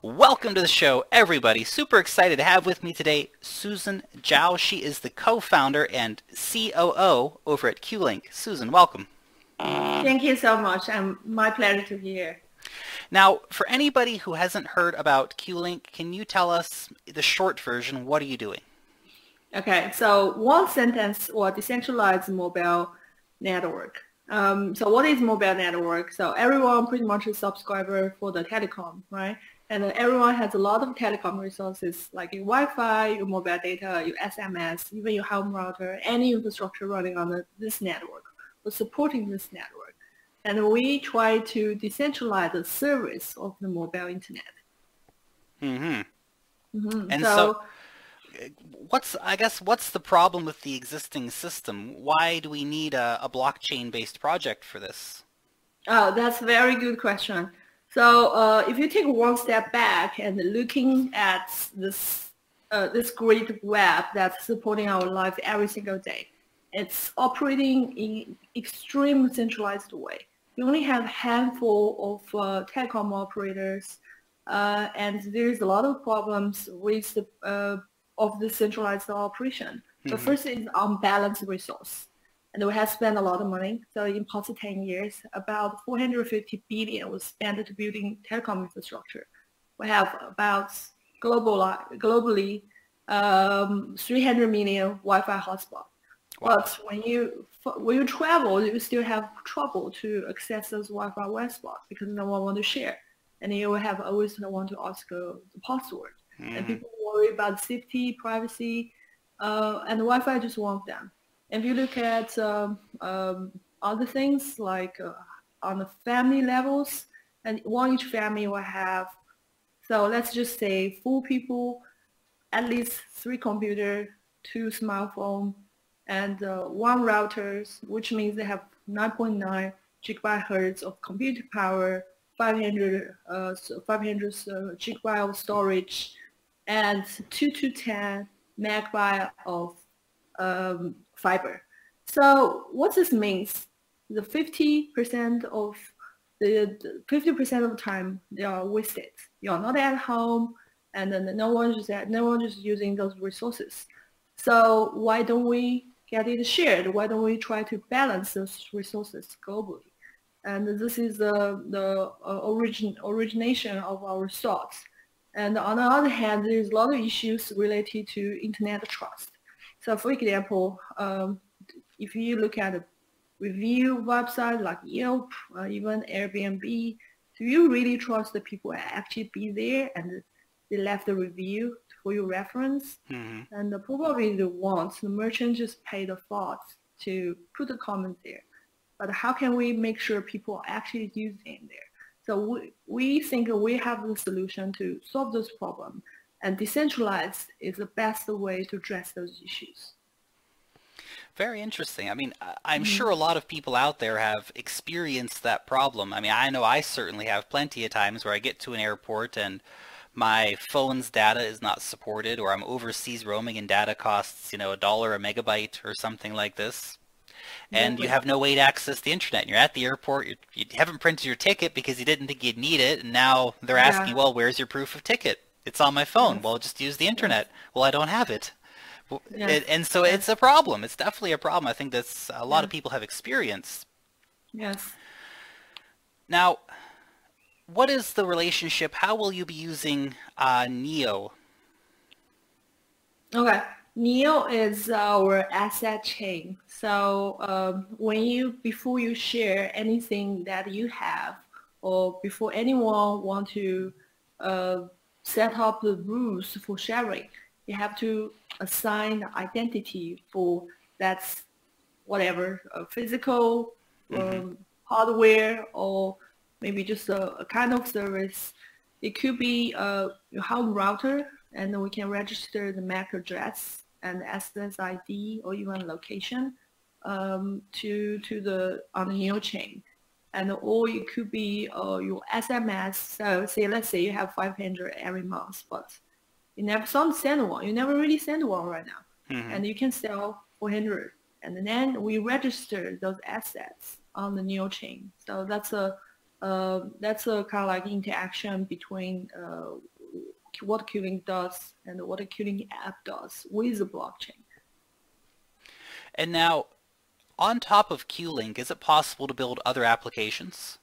Welcome to the show, everybody. Super excited to have with me today Susan Zhao. She is the co-founder and COO over at QLink. Susan, welcome. Thank you so much. and my pleasure to be here. Now, for anybody who hasn't heard about QLink, can you tell us the short version? What are you doing? Okay, so one sentence or decentralized mobile network. Um, so what is mobile network? So everyone pretty much is subscriber for the telecom, right? And everyone has a lot of telecom resources like your Wi-Fi, your mobile data, your SMS, even your home router, any infrastructure running on the, this network or supporting this network. And we try to decentralize the service of the mobile internet. Mm-hmm. Mm-hmm. And so, so what's I guess what's the problem with the existing system? Why do we need a, a blockchain-based project for this? Oh, that's a very good question. So uh, if you take one step back and looking at this uh, this great web that's supporting our life every single day, it's operating in extreme centralized way. You only have a handful of uh, telecom operators, uh, and there's a lot of problems with the uh, of the centralized operation. Mm-hmm. The first is unbalanced resource and we have spent a lot of money. So in past 10 years, about 450 billion was spent to building telecom infrastructure. We have about global, globally um, 300 million Wi-Fi hotspot. Wow. But when you when you travel, you still have trouble to access those Wi-Fi hotspots because no one want to share, and you have always want to ask uh, the password, mm. and people worry about safety, privacy, uh, and Wi-Fi just one of them. If you look at um, um, other things like uh, on the family levels, and one each family will have, so let's just say four people, at least three computer, two smartphone, and uh, one routers, which means they have 9.9 gigabyte hertz of computer power, 500, uh, 500 uh, gigabyte of storage, and 2 to 10 megabyte of um, fiber. So what this means, the 50% of the 50% of the time they are wasted. You're not at home, and then no one is at, no one is using those resources. So why don't we get it shared? Why don't we try to balance those resources globally? And this is the the uh, origin origination of our thoughts. And on the other hand, there's a lot of issues related to internet trust. So for example, um, if you look at a review website like Yelp, or even Airbnb, do you really trust the people actually be there and they left a review for your reference? Mm-hmm. And probably they won't. The merchant just pay the thought to put the comment there. But how can we make sure people are actually using there? So we, we think we have the solution to solve this problem and decentralized is the best way to address those issues. Very interesting. I mean, I'm mm-hmm. sure a lot of people out there have experienced that problem. I mean, I know I certainly have plenty of times where I get to an airport and my phone's data is not supported or I'm overseas roaming and data costs, you know, a dollar a megabyte or something like this. And you have no way to access the internet. You're at the airport. You're, you have not printed your ticket because you didn't think you'd need it, and now they're asking, "Well, where's your proof of ticket?" It's on my phone. Yes. Well, just use the internet. Well, I don't have it. Yes. it and so it's a problem. It's definitely a problem. I think that's a lot of people have experienced. Yes. Now, what is the relationship? How will you be using uh, Neo? Okay. Neo is our asset chain. So um, when you before you share anything that you have, or before anyone want to uh, set up the rules for sharing. You have to assign identity for that's whatever, physical mm-hmm. um, hardware or maybe just a, a, kind of service. it could be uh, your home router, and we can register the MAC address and SSID or even location um, to to the on the Neo chain, and or it could be uh, your SMS. So say let's say you have 500 every month, but you never send one. You never really send one right now, mm-hmm. and you can sell 400, and then we register those assets on the Neo chain. So that's a uh, that's a kind of like interaction between uh, what Qlink does and what a Qlink app does with the blockchain. And now, on top of Qlink, is it possible to build other applications?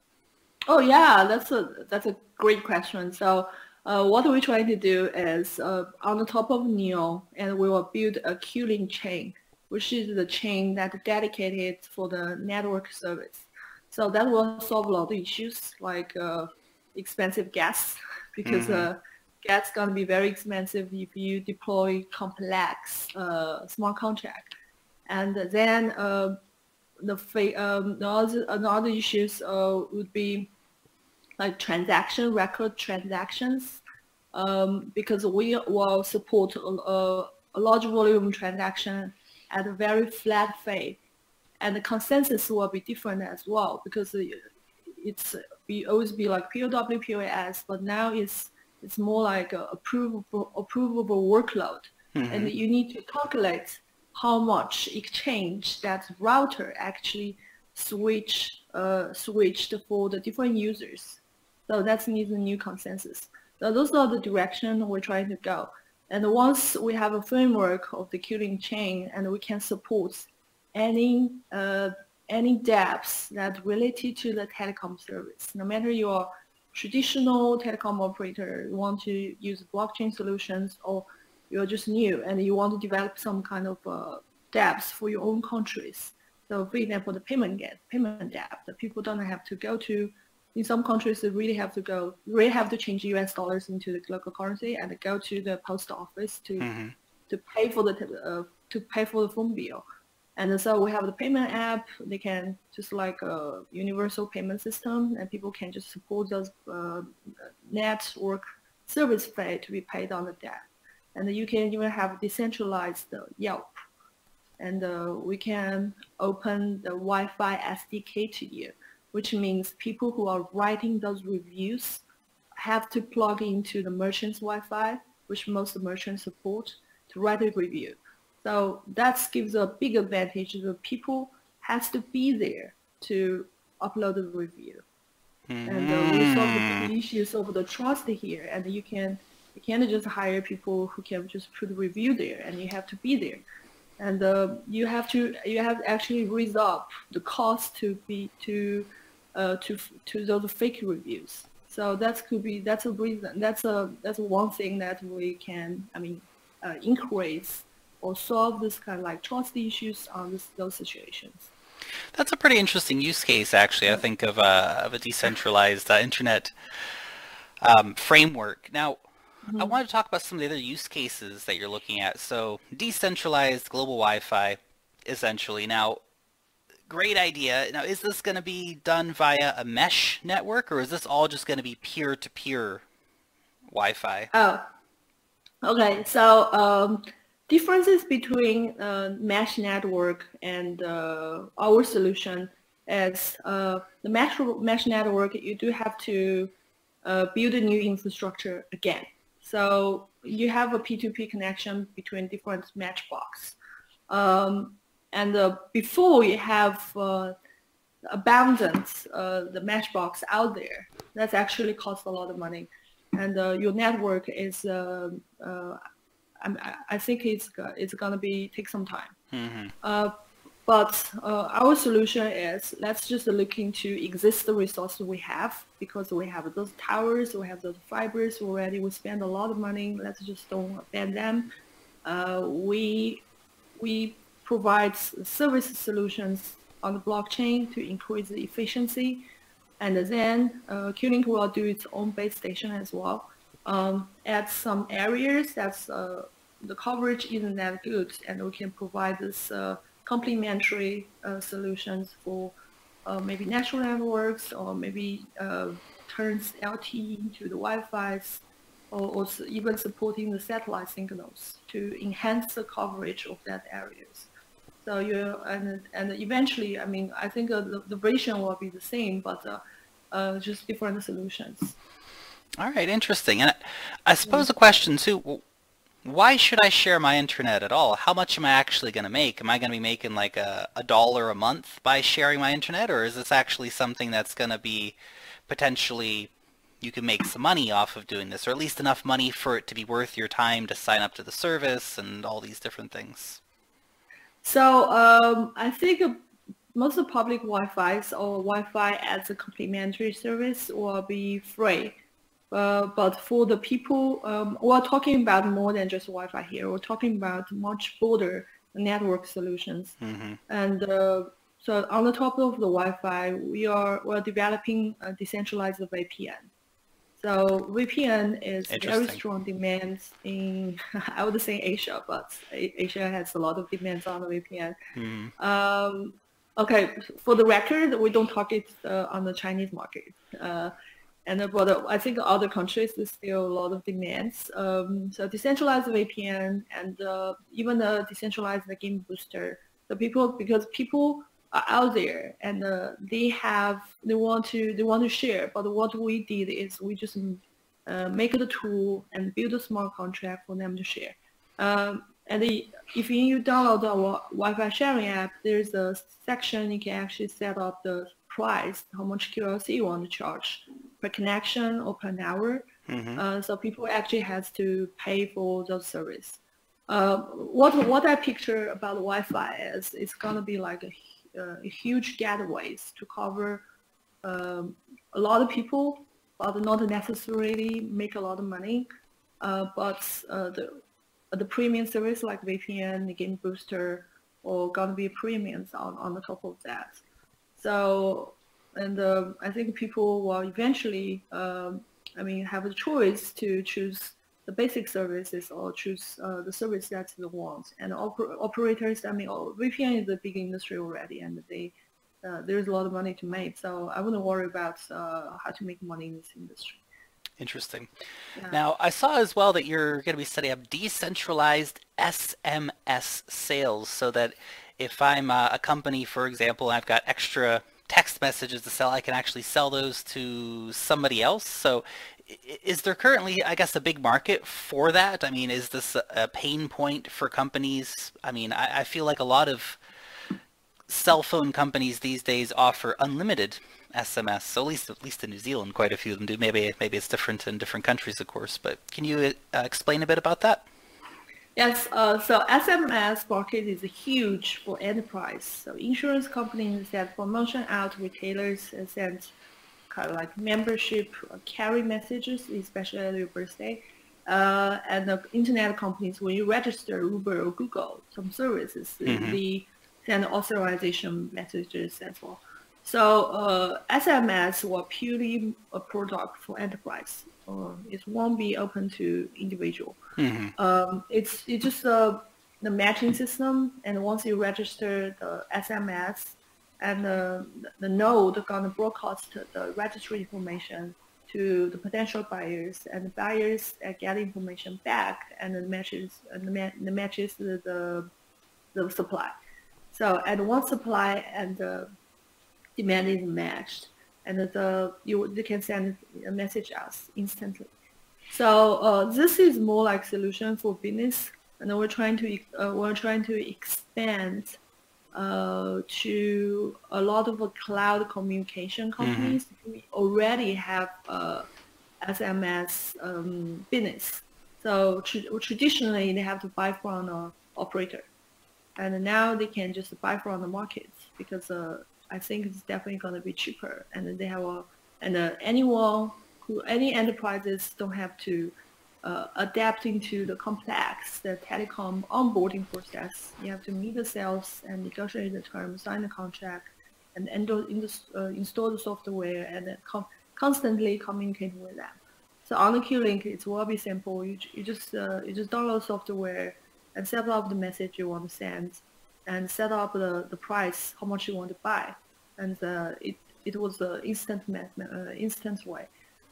Oh yeah, that's a that's a great question. So uh, what we're trying to do is uh, on the top of Neo, and we will build a Qlink chain, which is the chain that dedicated for the network service. So that will solve a lot of issues like uh, expensive gas because mm-hmm. uh, gas is going to be very expensive if you deploy complex uh, smart contract. And then uh, the, um, the other, another issues uh, would be like transaction record transactions um, because we will support a, a, a large volume transaction at a very flat fee and the consensus will be different as well because it's be always be like POW POS, but now it's it's more like a approvable approvable workload, mm-hmm. and you need to calculate how much exchange that router actually switch uh, switched for the different users. So that needs a new consensus. So those are the direction we're trying to go. And once we have a framework of the Qlink chain and we can support any uh, any dApps that related to the telecom service. No matter your traditional telecom operator, you want to use blockchain solutions, or you're just new and you want to develop some kind of uh, dApps for your own countries. So, for example, the payment get payment app that people don't have to go to. In some countries, they really have to go, really have to change U.S. dollars into the local currency and go to the post office to mm-hmm. to pay for the uh, to pay for the phone bill and so we have the payment app. They can just like a universal payment system, and people can just support those uh, network service fee to be paid on the debt. And you can even have decentralized Yelp. And uh, we can open the Wi-Fi SDK to you, which means people who are writing those reviews have to plug into the merchant's Wi-Fi, which most merchants support, to write a review. So that gives a big advantage. The people has to be there to upload the review. Mm-hmm. And uh, we solve the mm. issues of the trust here. And you can you can't just hire people who can just put a review there, and you have to be there. And uh, you have to you have to actually raise up the cost to be to uh, to to those fake reviews. So that could be that's a reason. That's a that's one thing that we can I mean uh, increase or solve this kind of like trust issues on this, those situations. That's a pretty interesting use case, actually. I think of a, of a decentralized uh, internet um, framework. Now, mm-hmm. I want to talk about some of the other use cases that you're looking at. So, decentralized global Wi-Fi, essentially. Now, great idea. Now, is this going to be done via a mesh network, or is this all just going to be peer-to-peer Wi-Fi? Oh, okay. So, um, differences between uh, mesh network and uh, our solution is uh, the mesh, mesh network, you do have to uh, build a new infrastructure again. So you have a P2P connection between different matchbox. Um, and uh, before you have uh, abundance, the matchbox out there, that's actually cost a lot of money. And your network is I'm, I think it's it's gonna be take some time. Mm-hmm. Uh, but uh, our solution is let's just look into existing resources we have because we have those towers, we have those fibers already. We spend a lot of money. Let's just don't abandon them. Uh, we we provide service solutions on the blockchain to increase the efficiency, and then uh, Qlink will do its own base station as well. Um, at some areas that's uh, the coverage isn't that good, and we can provide this uh, complementary uh, solutions for uh, maybe natural networks or maybe uh, turns LTE into the Wi-Fi, or, or even supporting the satellite signals to enhance the coverage of that areas. So you and and eventually, I mean, I think uh, the, the vision will be the same, but uh, uh, just different solutions. All right, interesting. And I suppose a question too, why should I share my internet at all? How much am I actually going to make? Am I going to be making like a, a dollar a month by sharing my internet, or is this actually something that's going to be potentially you can make some money off of doing this, or at least enough money for it to be worth your time to sign up to the service and all these different things? So um, I think most of public Wi-Fi's or Wi-Fi as a complementary service will be free. Uh, but for the people, um, we're talking about more than just Wi-Fi here. We're talking about much broader network solutions. Mm-hmm. And uh, so on the top of the Wi-Fi, we are we're developing a decentralized VPN. So VPN is very strong demands in, I would say Asia, but Asia has a lot of demands on the VPN. Mm-hmm. Um, okay, for the record, we don't target uh, on the Chinese market. And but I think other countries there's still a lot of demands. Um, so decentralized VPN and uh, even the decentralized game booster. The people because people are out there and uh, they have they want to they want to share. But what we did is we just uh, make the tool and build a smart contract for them to share. Um, and the, if you download our Wi-Fi sharing app, there's a section you can actually set up the price, how much QLC you want to charge per connection or per hour. Mm-hmm. Uh, so people actually has to pay for those service. Uh, what what I picture about Wi-Fi is it's gonna be like a, uh, a huge gateways to cover um, a lot of people, but not necessarily make a lot of money. Uh, but uh, the the premium service like VPN, the game booster, or gonna be premiums on, on the top of that. So, and uh, I think people will eventually, um, I mean, have a choice to choose the basic services or choose uh, the service that they want. And oper- operators, I mean, oh, VPN is a big industry already, and they uh, there's a lot of money to make. So I wouldn't worry about uh, how to make money in this industry. Interesting. Yeah. Now, I saw as well that you're going to be setting up decentralized SMS sales so that if I'm uh, a company, for example, and I've got extra text messages to sell, I can actually sell those to somebody else. So is there currently, I guess, a big market for that? I mean, is this a pain point for companies? I mean, I, I feel like a lot of cell phone companies these days offer unlimited SMS. So at least, at least in New Zealand, quite a few of them do. Maybe, maybe it's different in different countries, of course. But can you uh, explain a bit about that? Yes, uh, so SMS market is huge for enterprise. So insurance companies send promotion out, retailers send kind of like membership uh, carry messages, especially at your birthday. Uh, and the internet companies, when you register Uber or Google, some services, mm-hmm. they send authorization messages as well. So uh, SMS was purely a product for enterprise. Uh, it won't be open to individual. Mm-hmm. Um, it's it's just uh, the matching system, and once you register the SMS, and the the node gonna broadcast the registry information to the potential buyers, and the buyers uh, get information back, and the matches and the, matches the, the, the supply. So at one supply and the demand is matched, and the you you can send a message us instantly. So uh, this is more like solution for business, and we're trying to uh, we're trying to expand uh, to a lot of cloud communication mm-hmm. companies mm-hmm. who already have SMS um, business. So tr- traditionally, they have to buy from an operator, and now they can just buy from the market because uh, I think it's definitely going to be cheaper. And they have a, and uh, anyone who, any enterprises don't have to uh, adapt into the complex, the telecom onboarding process. You have to meet the sales and negotiate the terms, sign the contract, and uh, install the software and com- constantly communicate with them. So on the Q-Link, it will be simple. You, you just uh, you just download software and set up the message you want to send and set up the, the price, how much you want to buy. And uh, it, it was the instant uh, instant way.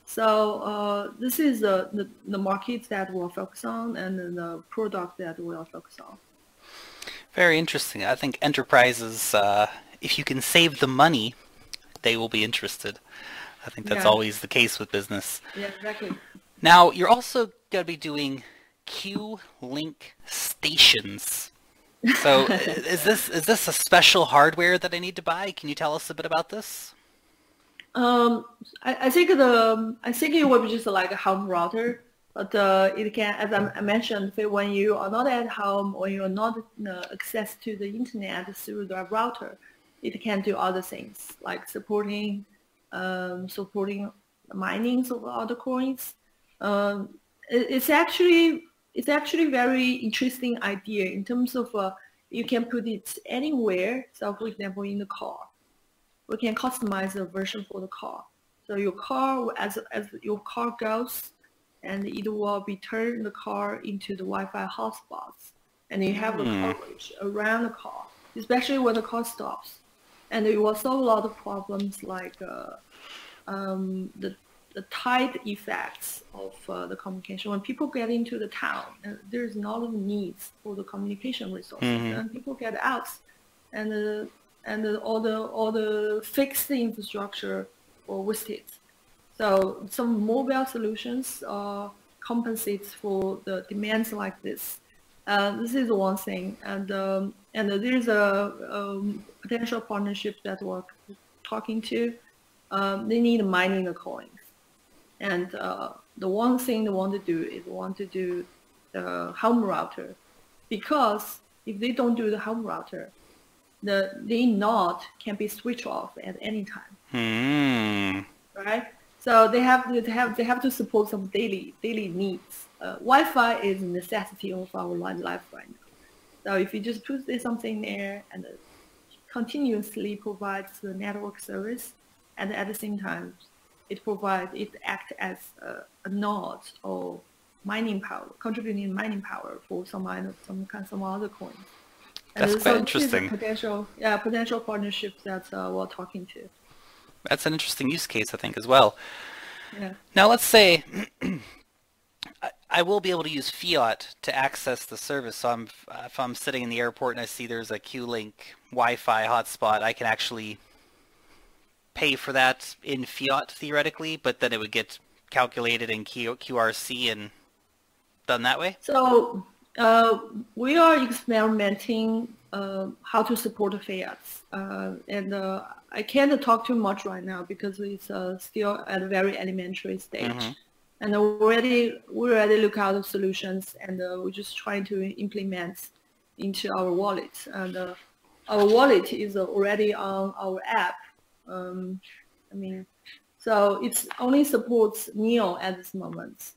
So uh, this is uh, the, the market that we'll focus on and the product that we'll focus on. Very interesting. I think enterprises, uh, if you can save the money, they will be interested. I think that's Yeah. always the case with business. Yeah, exactly. Now, you're also going to be doing Q-Link stations. So is this is this a special hardware that I need to buy? Can you tell us a bit about this? Um, I, I think the I think it will be just like a home router, but uh, it can, as I I mentioned, when you are not at home or you are not uh, access to the internet through the router, it can do other things like supporting um, supporting mining of other coins. Um, it, it's actually it's actually very interesting idea in terms of uh, you can put it anywhere. So, for example, in the car we can customize a version for the car. So your car, as as your car goes, and it will return the car into the Wi-Fi hotspots, and you have the coverage around the car, especially when the car stops, and it will solve a lot of problems like uh, um, the the tide effects of uh, the communication. When people get into the town, and there's not of needs for the communication resources, and people get out, and uh, and uh, all the all the fixed infrastructure were wasted. So some mobile solutions uh, compensates for the demands like this. Uh, this is one thing, and um, and there's a um, potential partnership that we're talking to. Um, they need mining the coins, and uh, the one thing they want to do is want to do the home router, because if they don't do the home router, the the node can be switched off at any time Hmm. right? So they have to they have they have to support some daily daily needs. Uh, Wi-Fi is a necessity of our li- life right now. So if you just put something there and continuously provides the network service, and at the same time, it provides it acts as a, a node or mining power, contributing mining power for some kind some kind some other coins. And That's quite interesting. Potential, yeah, potential partnerships that uh, we're talking to. That's an interesting use case, I think, as well. Yeah. Now, let's say I- I will be able to use fiat to access the service. So I'm, if I'm sitting in the airport and I see there's a Q-Link Wi-Fi hotspot, I can actually pay for that in fiat theoretically, but then it would get calculated in Q- QLC and done that way. So uh, we are experimenting uh, how to support fiats, uh, and uh, I can't talk too much right now because it's uh, still at a very elementary stage. And already we already look out of solutions, and uh, we're just trying to implement into our wallet. And uh, our wallet is already on our app. Um, I mean, so it only supports Neo at this moment.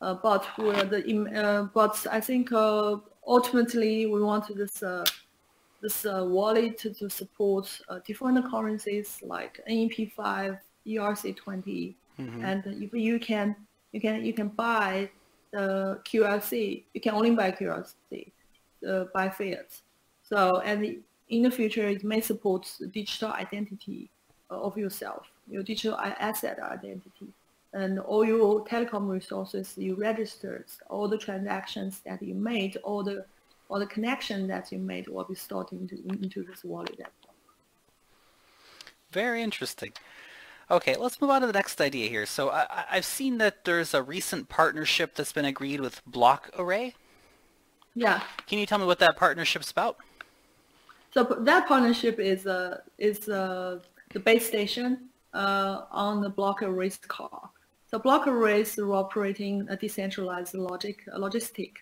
Uh, but we're the uh, but I think uh, ultimately we want this uh, this uh, wallet to, to support uh, different currencies like NEP5, ERC20, and if you can you can you can buy the QLC, you can only buy QLC, uh, buy fiat. So and in the future it may support digital identity uh, of yourself, your digital asset identity and all your telecom resources you registered, all the transactions that you made, all the all the connection that you made will be stored into into this wallet. Very interesting. Okay, let's move on to the next idea here. So I, I- I've seen that there's a recent partnership that's been agreed with Block Array. Yeah. Can you tell me what that partnership's about? So that partnership is uh, is uh, the base station uh, on the block arrays car. So block arrays are operating a decentralized logic logistic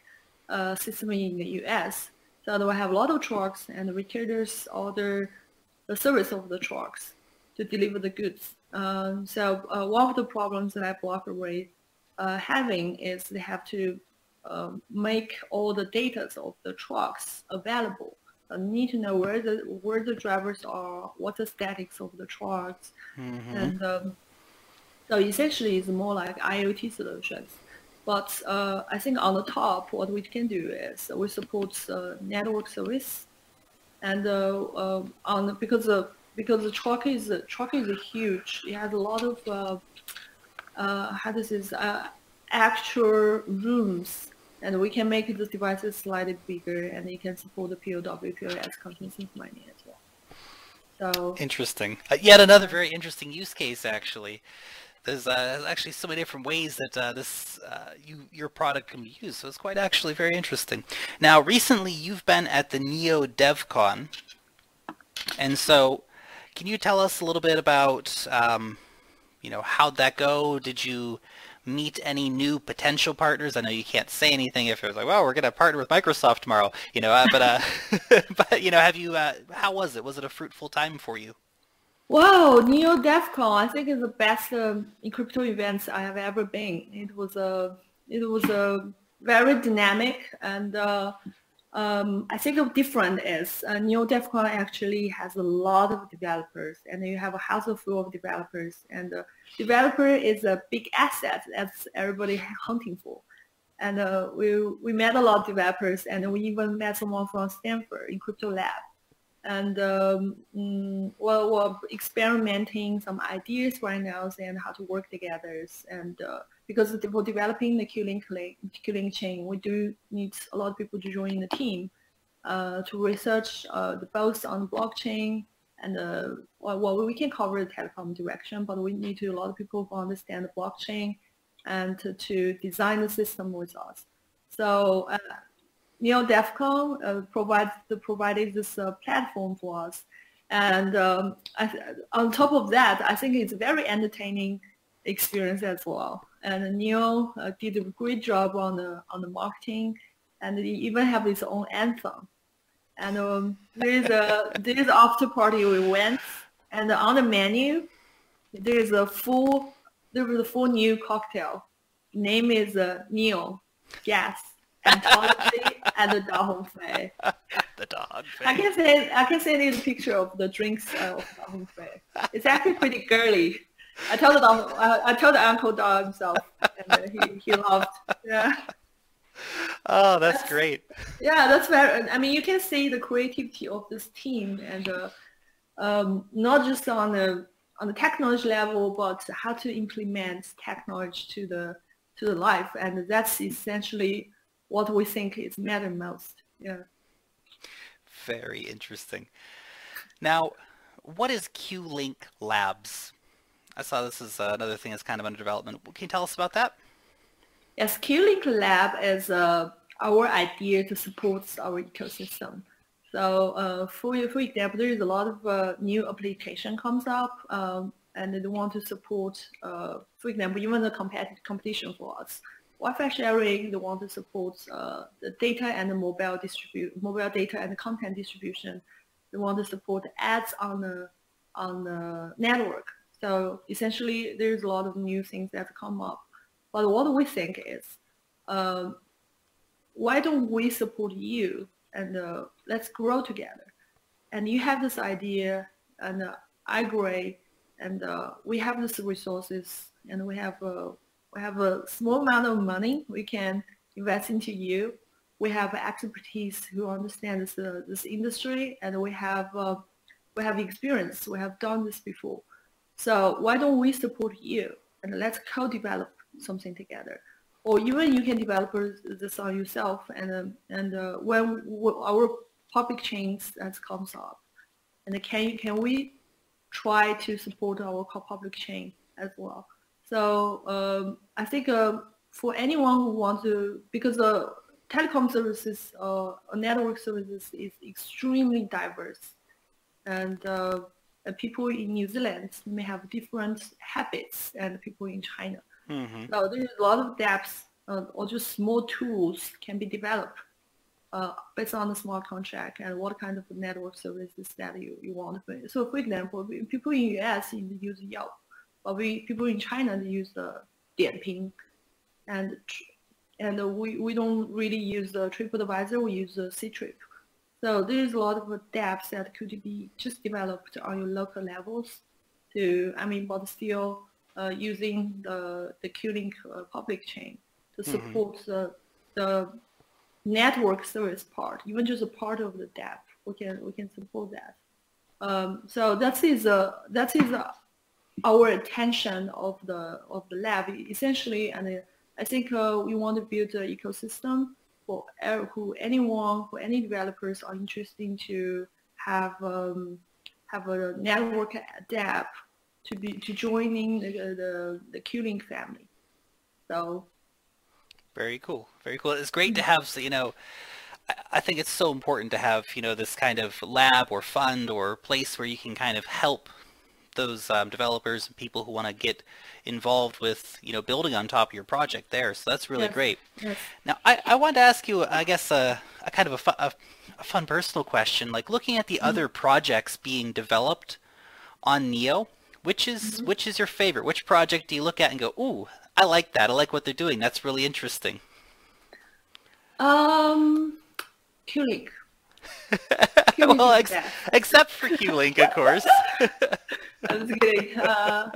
uh, system in the U.S. So they will have a lot of trucks and the retailers order the service of the trucks to deliver the goods. Um, so uh, one of the problems that block array uh, having is they have to um, make all the data of the trucks available. Need to know where the where the drivers are, what the statics of the trucks, and um, so essentially it's more like IoT solutions. But uh, I think on the top, what we can do is we support uh, network service, and uh, uh, on because uh, because the truck is truck is huge. It has a lot of uh, uh, how this is uh, actual rooms, and we can make the devices slightly bigger, and it can support the POW, POS continuous mining as well. So interesting. Uh, yet another very interesting use case, actually. There's uh, actually so many different ways that uh, this uh, you your product can be used, so it's quite actually very interesting. Now, recently you've been at the Neo DevCon, and so can you tell us a little bit about um, you know how'd that go? Did you meet any new potential partners? I know you can't say anything if it was like, well, we're going to partner with Microsoft tomorrow, you know, uh, but, uh, but, you know, have you, uh, how was it? Was it a fruitful time for you? Wow, Neo DevCon, I think is the best um, crypto events I have ever been. It was a, it was a very dynamic and uh, um, I think the different is uh, Neo DevCon actually has a lot of developers and you have a house full of developers and the developer is a big asset that's everybody hunting for. And uh, we, we met a lot of developers and we even met someone from Stanford in Crypto Lab and um, mm, well, we're experimenting some ideas right now and how to work together. And uh, because for developing the Q-Link, Q-Link chain, we do need a lot of people to join the team uh, to research uh, the both on blockchain and uh, well, we can cover the telecom direction, but we need to a lot of people who understand the blockchain and to, to design the system with us. So uh, Neo DevCon uh, provides provided this uh, platform for us. And um, on top of that, I think it's a very entertaining experience as well. And Neo uh, did a great job on the on the marketing, and they even have his own anthem. And um, there's a there's after party we went, and on the menu, there's a full there was a full new cocktail. Name is uh, Neo Gas Anthology and the Da Fei. the dog. I can say I can send you the picture of the drinks uh, of Da Fei. It's actually pretty girly. I told the dog, I, I told the uncle dog himself, and he he loved. Yeah. Oh, that's, that's, great. Yeah, that's very. I mean, you can see the creativity of this team, and uh, um, not just on the on the technology level, but how to implement technology to the to the life, and that's essentially what we think is matter most. Yeah. Very interesting. Now, what is Q-Link Labs? I saw this is another thing that's kind of under development. Can you tell us about that? Yes, Q-Link Lab is uh, our idea to support our ecosystem. So uh, for, for example, there is a lot of uh, new application comes up um, and they want to support, uh, for example, even the competitive competition for us. Wi-Fi sharing, they want to support uh, the data and the mobile distribute, mobile data and the content distribution. They want to support ads on the on the network. So essentially, there's a lot of new things that come up. But what we think is, um, why don't we support you and uh, let's grow together? And you have this idea, and uh, I agree, and uh, we have these resources, and we have uh, we have a small amount of money we can invest into you. We have expertise who understand this, uh, this industry and we have, we have experience. We have done this before. So why don't we support you and let's co-develop something together. Or even you can develop this on yourself and, um, and uh, when our public chains that comes up, and can, can we try to support our public chain as well? So um, I think uh, for anyone who wants to, because the telecom services uh, or network services is extremely diverse, and uh, people in New Zealand may have different habits than people in China. Mm-hmm. So there's a lot of dApps uh, or just small tools can be developed uh, based on the smart contract and what kind of network services that you, you want. So for example, people in US use Yelp but we people in China they use the Dianping, and and we, we don't really use the TripAdvisor. We use the Ctrip. So there is a lot of dApps that could be just developed on your local levels. To I mean, but still uh, using the the Q-Link uh, public chain to mm-hmm. support mm-hmm. the the network service part, even just a part of the dApp, we can we can support that. Um, so that is uh, that is uh, our attention of the of the lab essentially, and uh, I think uh, we want to build an ecosystem for who anyone, who any developers are interested to have um, have a network adapt to be to joining the the, the QLink family. So very cool, very cool. It's great to have you know. I think it's so important to have you know this kind of lab or fund or place where you can kind of help those um, developers and people who want to get involved with you know building on top of your project there. So that's really yes. great. Yes. Now I, I wanted to ask you I guess a, a kind of a, fu- a, a, fun personal question. Like looking at the mm-hmm. other projects being developed on Neo, which is mm-hmm. which is your favorite? Which project do you look at and go, ooh, I like that. I like what they're doing. That's really interesting. Um, QLink. well, ex- except for QLink, of course. I'm just kidding. Uh,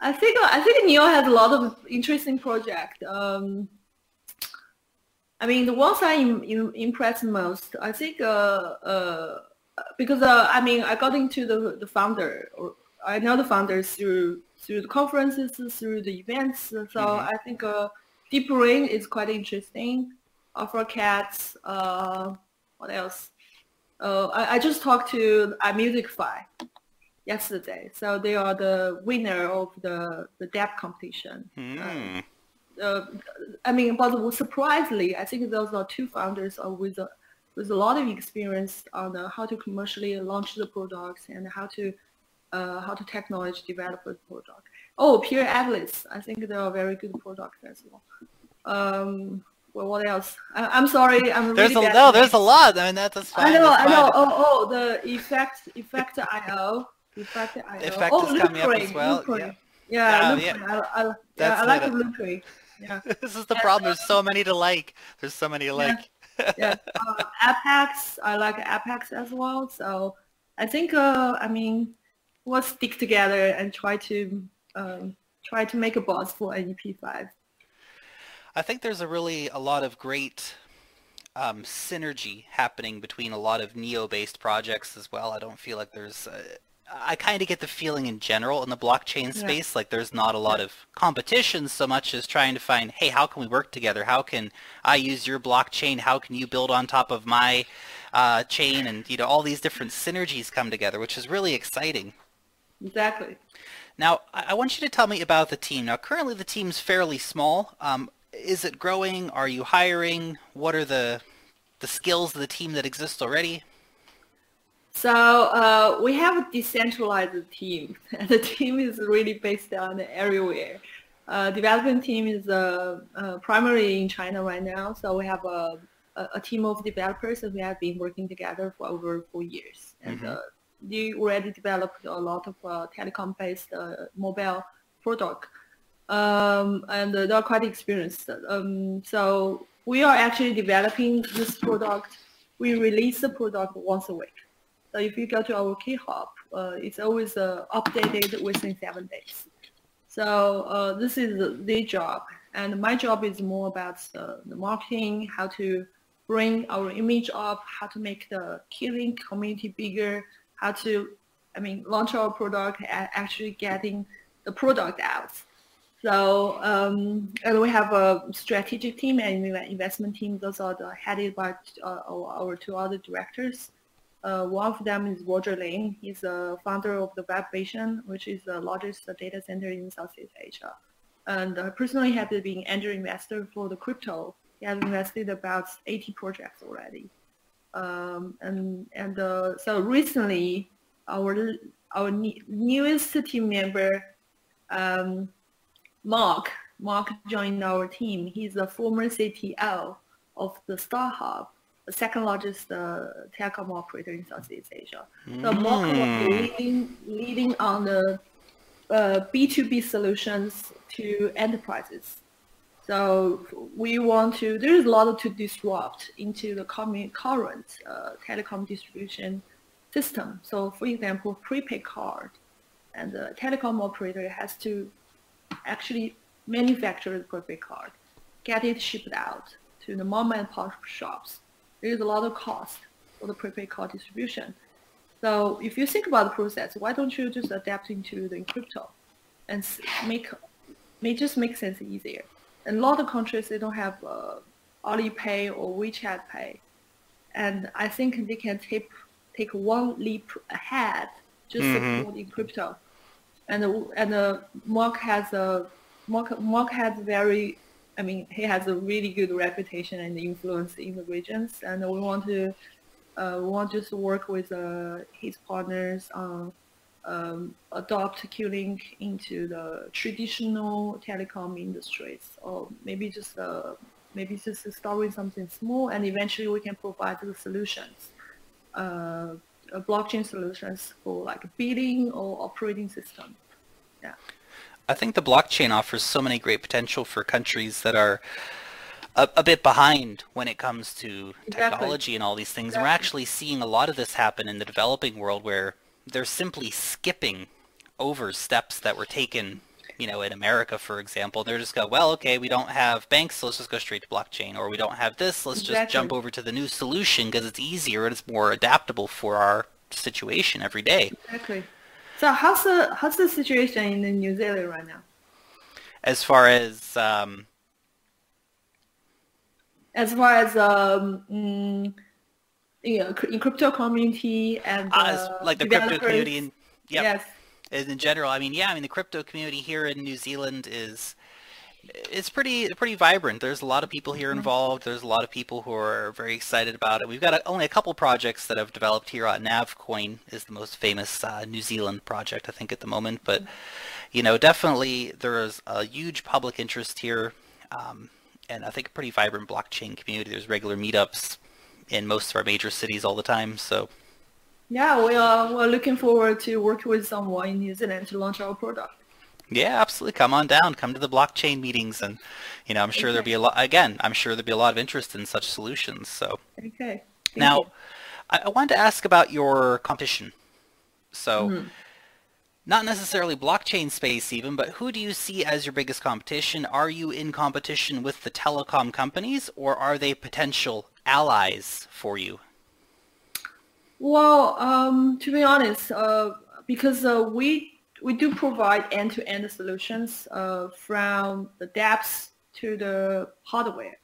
I think I think Neo has a lot of interesting projects. Um, I mean, the ones I am im- impressed most, I think, uh, uh, because uh, I mean, I got into the the founder, or I know the founders through through the conferences, through the events. So mm-hmm. I think uh, Deep Brain is quite interesting. AlphaCats, uh, what else? Uh, I, I just talked to iMusicFi yesterday. So they are the winner of the, the dApp competition. Mm. Uh, I mean, but surprisingly, I think those are two founders are with a, with a lot of experience on uh, how to commercially launch the products and how to uh, how to technology develop the product. Oh, Pure Atlas. I think they are very good products as well. Um, well, what else? I, am sorry, I'm there's really a, No, there's a lot. I mean, that's, that's fine. I know, I know. Oh, oh, the Effect, Effect IO. Effect IO. Effect oh, is coming up as well. Yeah, yeah, uh, yeah. I, I, yeah, I like the Loopring. Yeah. this is the problem. There's so many to like. There's so many to like. yeah. Uh, Apex, I like Apex as well. So I think, uh, I mean, we'll stick together and try to um, try to make a boss for NEP5. I think there's a really a lot of great um, synergy happening between a lot of Neo-based projects as well. I don't feel like there's. Uh, I kind of get the feeling in general in the blockchain space, yeah. like there's not a lot yeah. of competition so much as trying to find, hey, how can we work together? How can I use your blockchain? How can you build on top of my uh, chain? And you know, all these different synergies come together, which is really exciting. Exactly. Now, I want you to tell me about the team. Now, currently the team's fairly small. Um, is it growing? Are you hiring? What are the the skills of the team that exists already? So uh, we have a decentralized team. And the team is really based on everywhere. Uh, development team is uh, uh, primarily in China right now. So we have a, a, a, team of developers and we have been working together for over four years. And mm-hmm. Uh, they already developed a lot of uh, telecom-based mobile product um, and uh, they're quite experienced. Um, so we are actually developing this product. We release the product once a week. So if you go to our GitHub, uh, it's always uh, updated within seven days. So uh, this is their job, and my job is more about the marketing, how to bring our image up, how to make the QLink community bigger, how to, I mean, launch our product and actually getting the product out. So um, and we have a strategic team and investment team. Those are the, headed by uh, our, two other directors. Uh, one of them is Roger Lin. He's a founder of the WebVision, which is the largest data center in Southeast Asia. And uh, personally has been angel investor for the crypto. He has invested about 80 projects already. Um, and and uh, so recently, our our newest team member um, Mark. Mark joined our team. He's a former CTO of the StarHub, the second largest uh, telecom operator in Southeast Asia. So mm. Mark was leading, leading on the uh, B2B solutions to enterprises. So we want to, there is a lot to disrupt into the current uh, telecom distribution system. So for example, prepaid card and the telecom operator has to actually manufacture the prepaid card, get it shipped out to the mom and pop shops. There is a lot of cost for the prepaid card distribution. So if you think about the process, why don't you just adapt into the crypto and make may just make sense easier. And a lot of countries they don't have uh, Alipay or WeChat Pay, and I think they can take take one leap ahead just mm-hmm. supporting crypto. And and uh, Mark has a Mark Mark has very I mean, he has a really good reputation and influence in the regions, and we want to uh, we want to work with uh, his partners on um, adopt QLink into the traditional telecom industries, or maybe just uh, maybe just start with something small, and eventually we can provide the solutions, uh, blockchain solutions for like billing or operating system. Yeah. I think the blockchain offers so many great potential for countries that are a, a bit behind when it comes to technology exactly. and all these things. Exactly. And we're actually seeing a lot of this happen in the developing world where they're simply skipping over steps that were taken you know, in America, for example, they're just go, well, okay, we don't have banks, so let's just go straight to blockchain, or we don't have this, let's exactly. just jump over to the new solution because it's easier and it's more adaptable for our situation every day. Exactly. So how's the how's the situation in New Zealand right now? As far as um, as far as um, mm, you know, in crypto community and uh, uh, like the crypto community and yep. yes and in general i mean yeah i mean the crypto community here in new zealand is it's pretty pretty vibrant there's a lot of people here mm-hmm. involved there's a lot of people who are very excited about it we've got a, only a couple projects that have developed here on navcoin is the most famous uh, new zealand project i think at the moment but mm-hmm. you know definitely there is a huge public interest here um, and i think a pretty vibrant blockchain community there's regular meetups in most of our major cities all the time. So yeah, we are we're looking forward to working with someone in New Zealand to launch our product. Yeah, absolutely. Come on down. Come to the blockchain meetings, and you know, I'm sure okay. there'll be a lot. Again, I'm sure there'll be a lot of interest in such solutions. So okay. Thank now, I, I, wanted to ask about your competition. So. Mm-hmm. Not necessarily blockchain space even, but who do you see as your biggest competition? Are you in competition with the telecom companies or are they potential allies for you? Well, um, to be honest, uh, because uh, we we do provide end-to-end solutions uh, from the dApps to the hardware.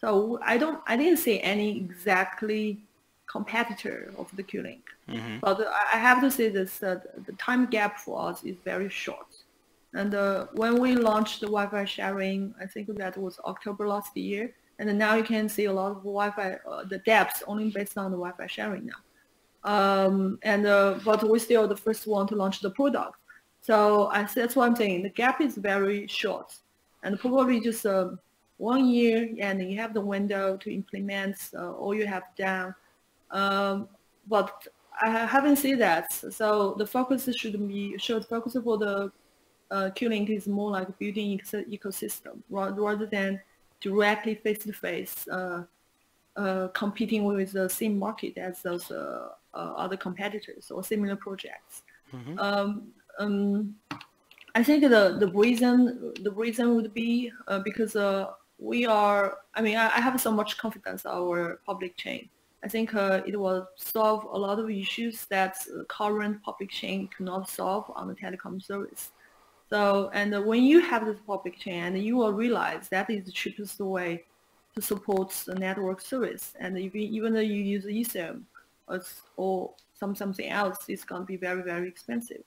So I don't I didn't see any exactly competitor of the QLink. Mm-hmm. But I have to say this: uh, the time gap for us is very short. And uh, when we launched the Wi-Fi sharing, I think that was October last year. And now you can see a lot of Wi-Fi, uh, the dApps only based on the Wi-Fi sharing now. Um, and uh, but we're still the first one to launch the product. So I, that's what I'm saying. The gap is very short, and probably just uh, one year, and you have the window to implement uh, all you have done. Um, but I haven't seen that. So the focus should be should focus for the uh, QLink is more like building ecosystem rather than directly face-to-face uh, uh, competing with the same market as those uh, other competitors or similar projects. Mm-hmm. Um, um, I think the, the reason the reason would be uh, because uh, we are. I mean, I, I, have so much confidence in our public chain. I think uh, it will solve a lot of issues that current public chain cannot solve on the telecom service. So, and when you have this public chain, you will realize that is the cheapest way to support the network service. And you, even though you use Ethereum or, or some something else, it's going to be very, very expensive.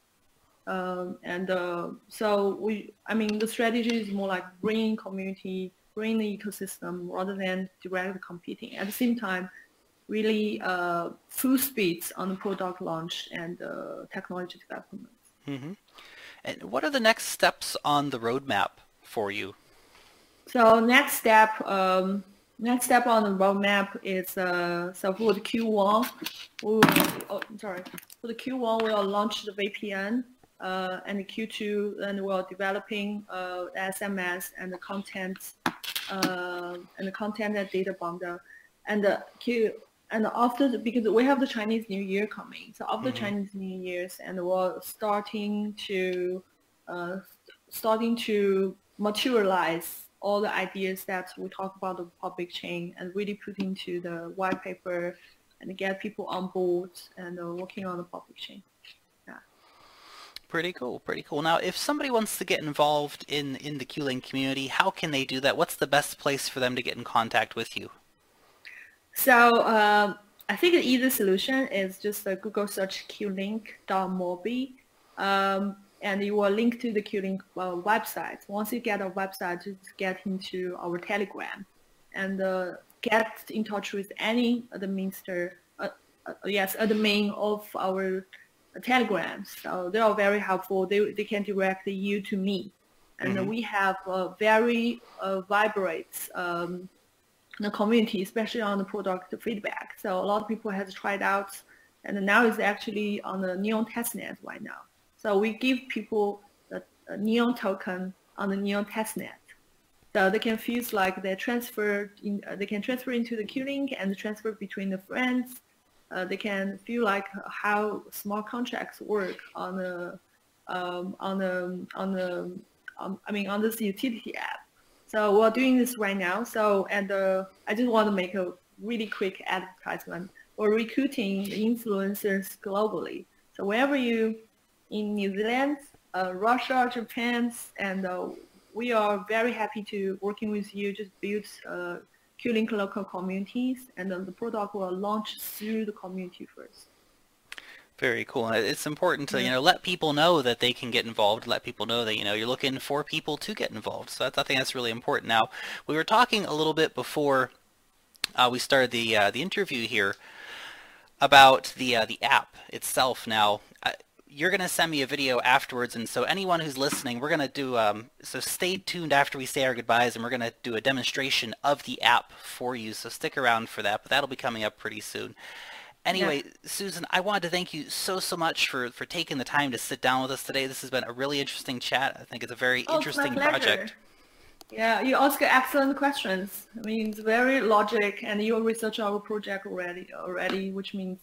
Um, and uh, so we, I mean, the strategy is more like bringing community, bringing the ecosystem rather than directly competing. At the same time, really uh, full speed on the product launch and uh, technology development. Mm-hmm. And what are the next steps on the roadmap for you? So next step, um, next step on the roadmap is uh, so for the Q1, we will, oh, sorry, for the Q1 we'll launch the VPN, uh, and the Q2 then we're developing uh, SMS and the content uh, and the content and data bundle, and the Q and after the, because we have the Chinese New Year coming, so after mm-hmm. Chinese New Year's, and we're starting to uh, starting to materialize all the ideas that we talk about the public chain and really put into the white paper and get people on board and uh, working on the public chain. Yeah. Pretty cool, pretty cool. Now, if somebody wants to get involved in, in the QLink community, how can they do that? What's the best place for them to get in contact with you? So um, I think the easy solution is just a Google search qlink.mobi. Um, and you will link to the QLink uh, website. Once you get a website, just get into our Telegram and uh, get in touch with any administrator, uh, uh, yes, admin of our telegrams. So they are very helpful. They, they can direct you to me. And mm-hmm. we have a very uh, vibrant um, the community, especially on the product feedback. So a lot of people have tried out and now it's actually on the Neo testnet right now. So we give people a, a Neo token on the Neo testnet. So they can feel like they transfer in, uh, they can transfer into the QLink and transfer between the friends uh, they can feel like how smart contracts work on the um, on the on the um, I mean on this utility app. So we're doing this right now. So and uh, I just want to make a really quick advertisement. We're recruiting influencers globally. So wherever you in New Zealand, uh, Russia, Japan, and uh, we are very happy to working with you. Just build uh, QLink local communities, and then the product will launch through the community first. Very cool. It's important to, you know, let people know that they can get involved, let people know that, you know, you're looking for people to get involved. So that's, I think that's really important. Now, we were talking a little bit before uh, we started the, uh, the interview here about the, uh, the app itself. Now, you're going to send me a video afterwards, and so anyone who's listening, we're going to do, um, so stay tuned after we say our goodbyes, and we're going to do a demonstration of the app for you, so stick around for that, but that'll be coming up pretty soon. Anyway, yeah. Susan, I wanted to thank you so, so much for, for taking the time to sit down with us today. This has been a really interesting chat. I think it's a very oh, interesting project. Yeah, you ask excellent questions. I mean, it's very logic, and you research our project already, already, which means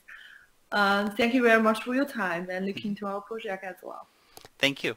um, thank you very much for your time and looking to our project as well. Thank you.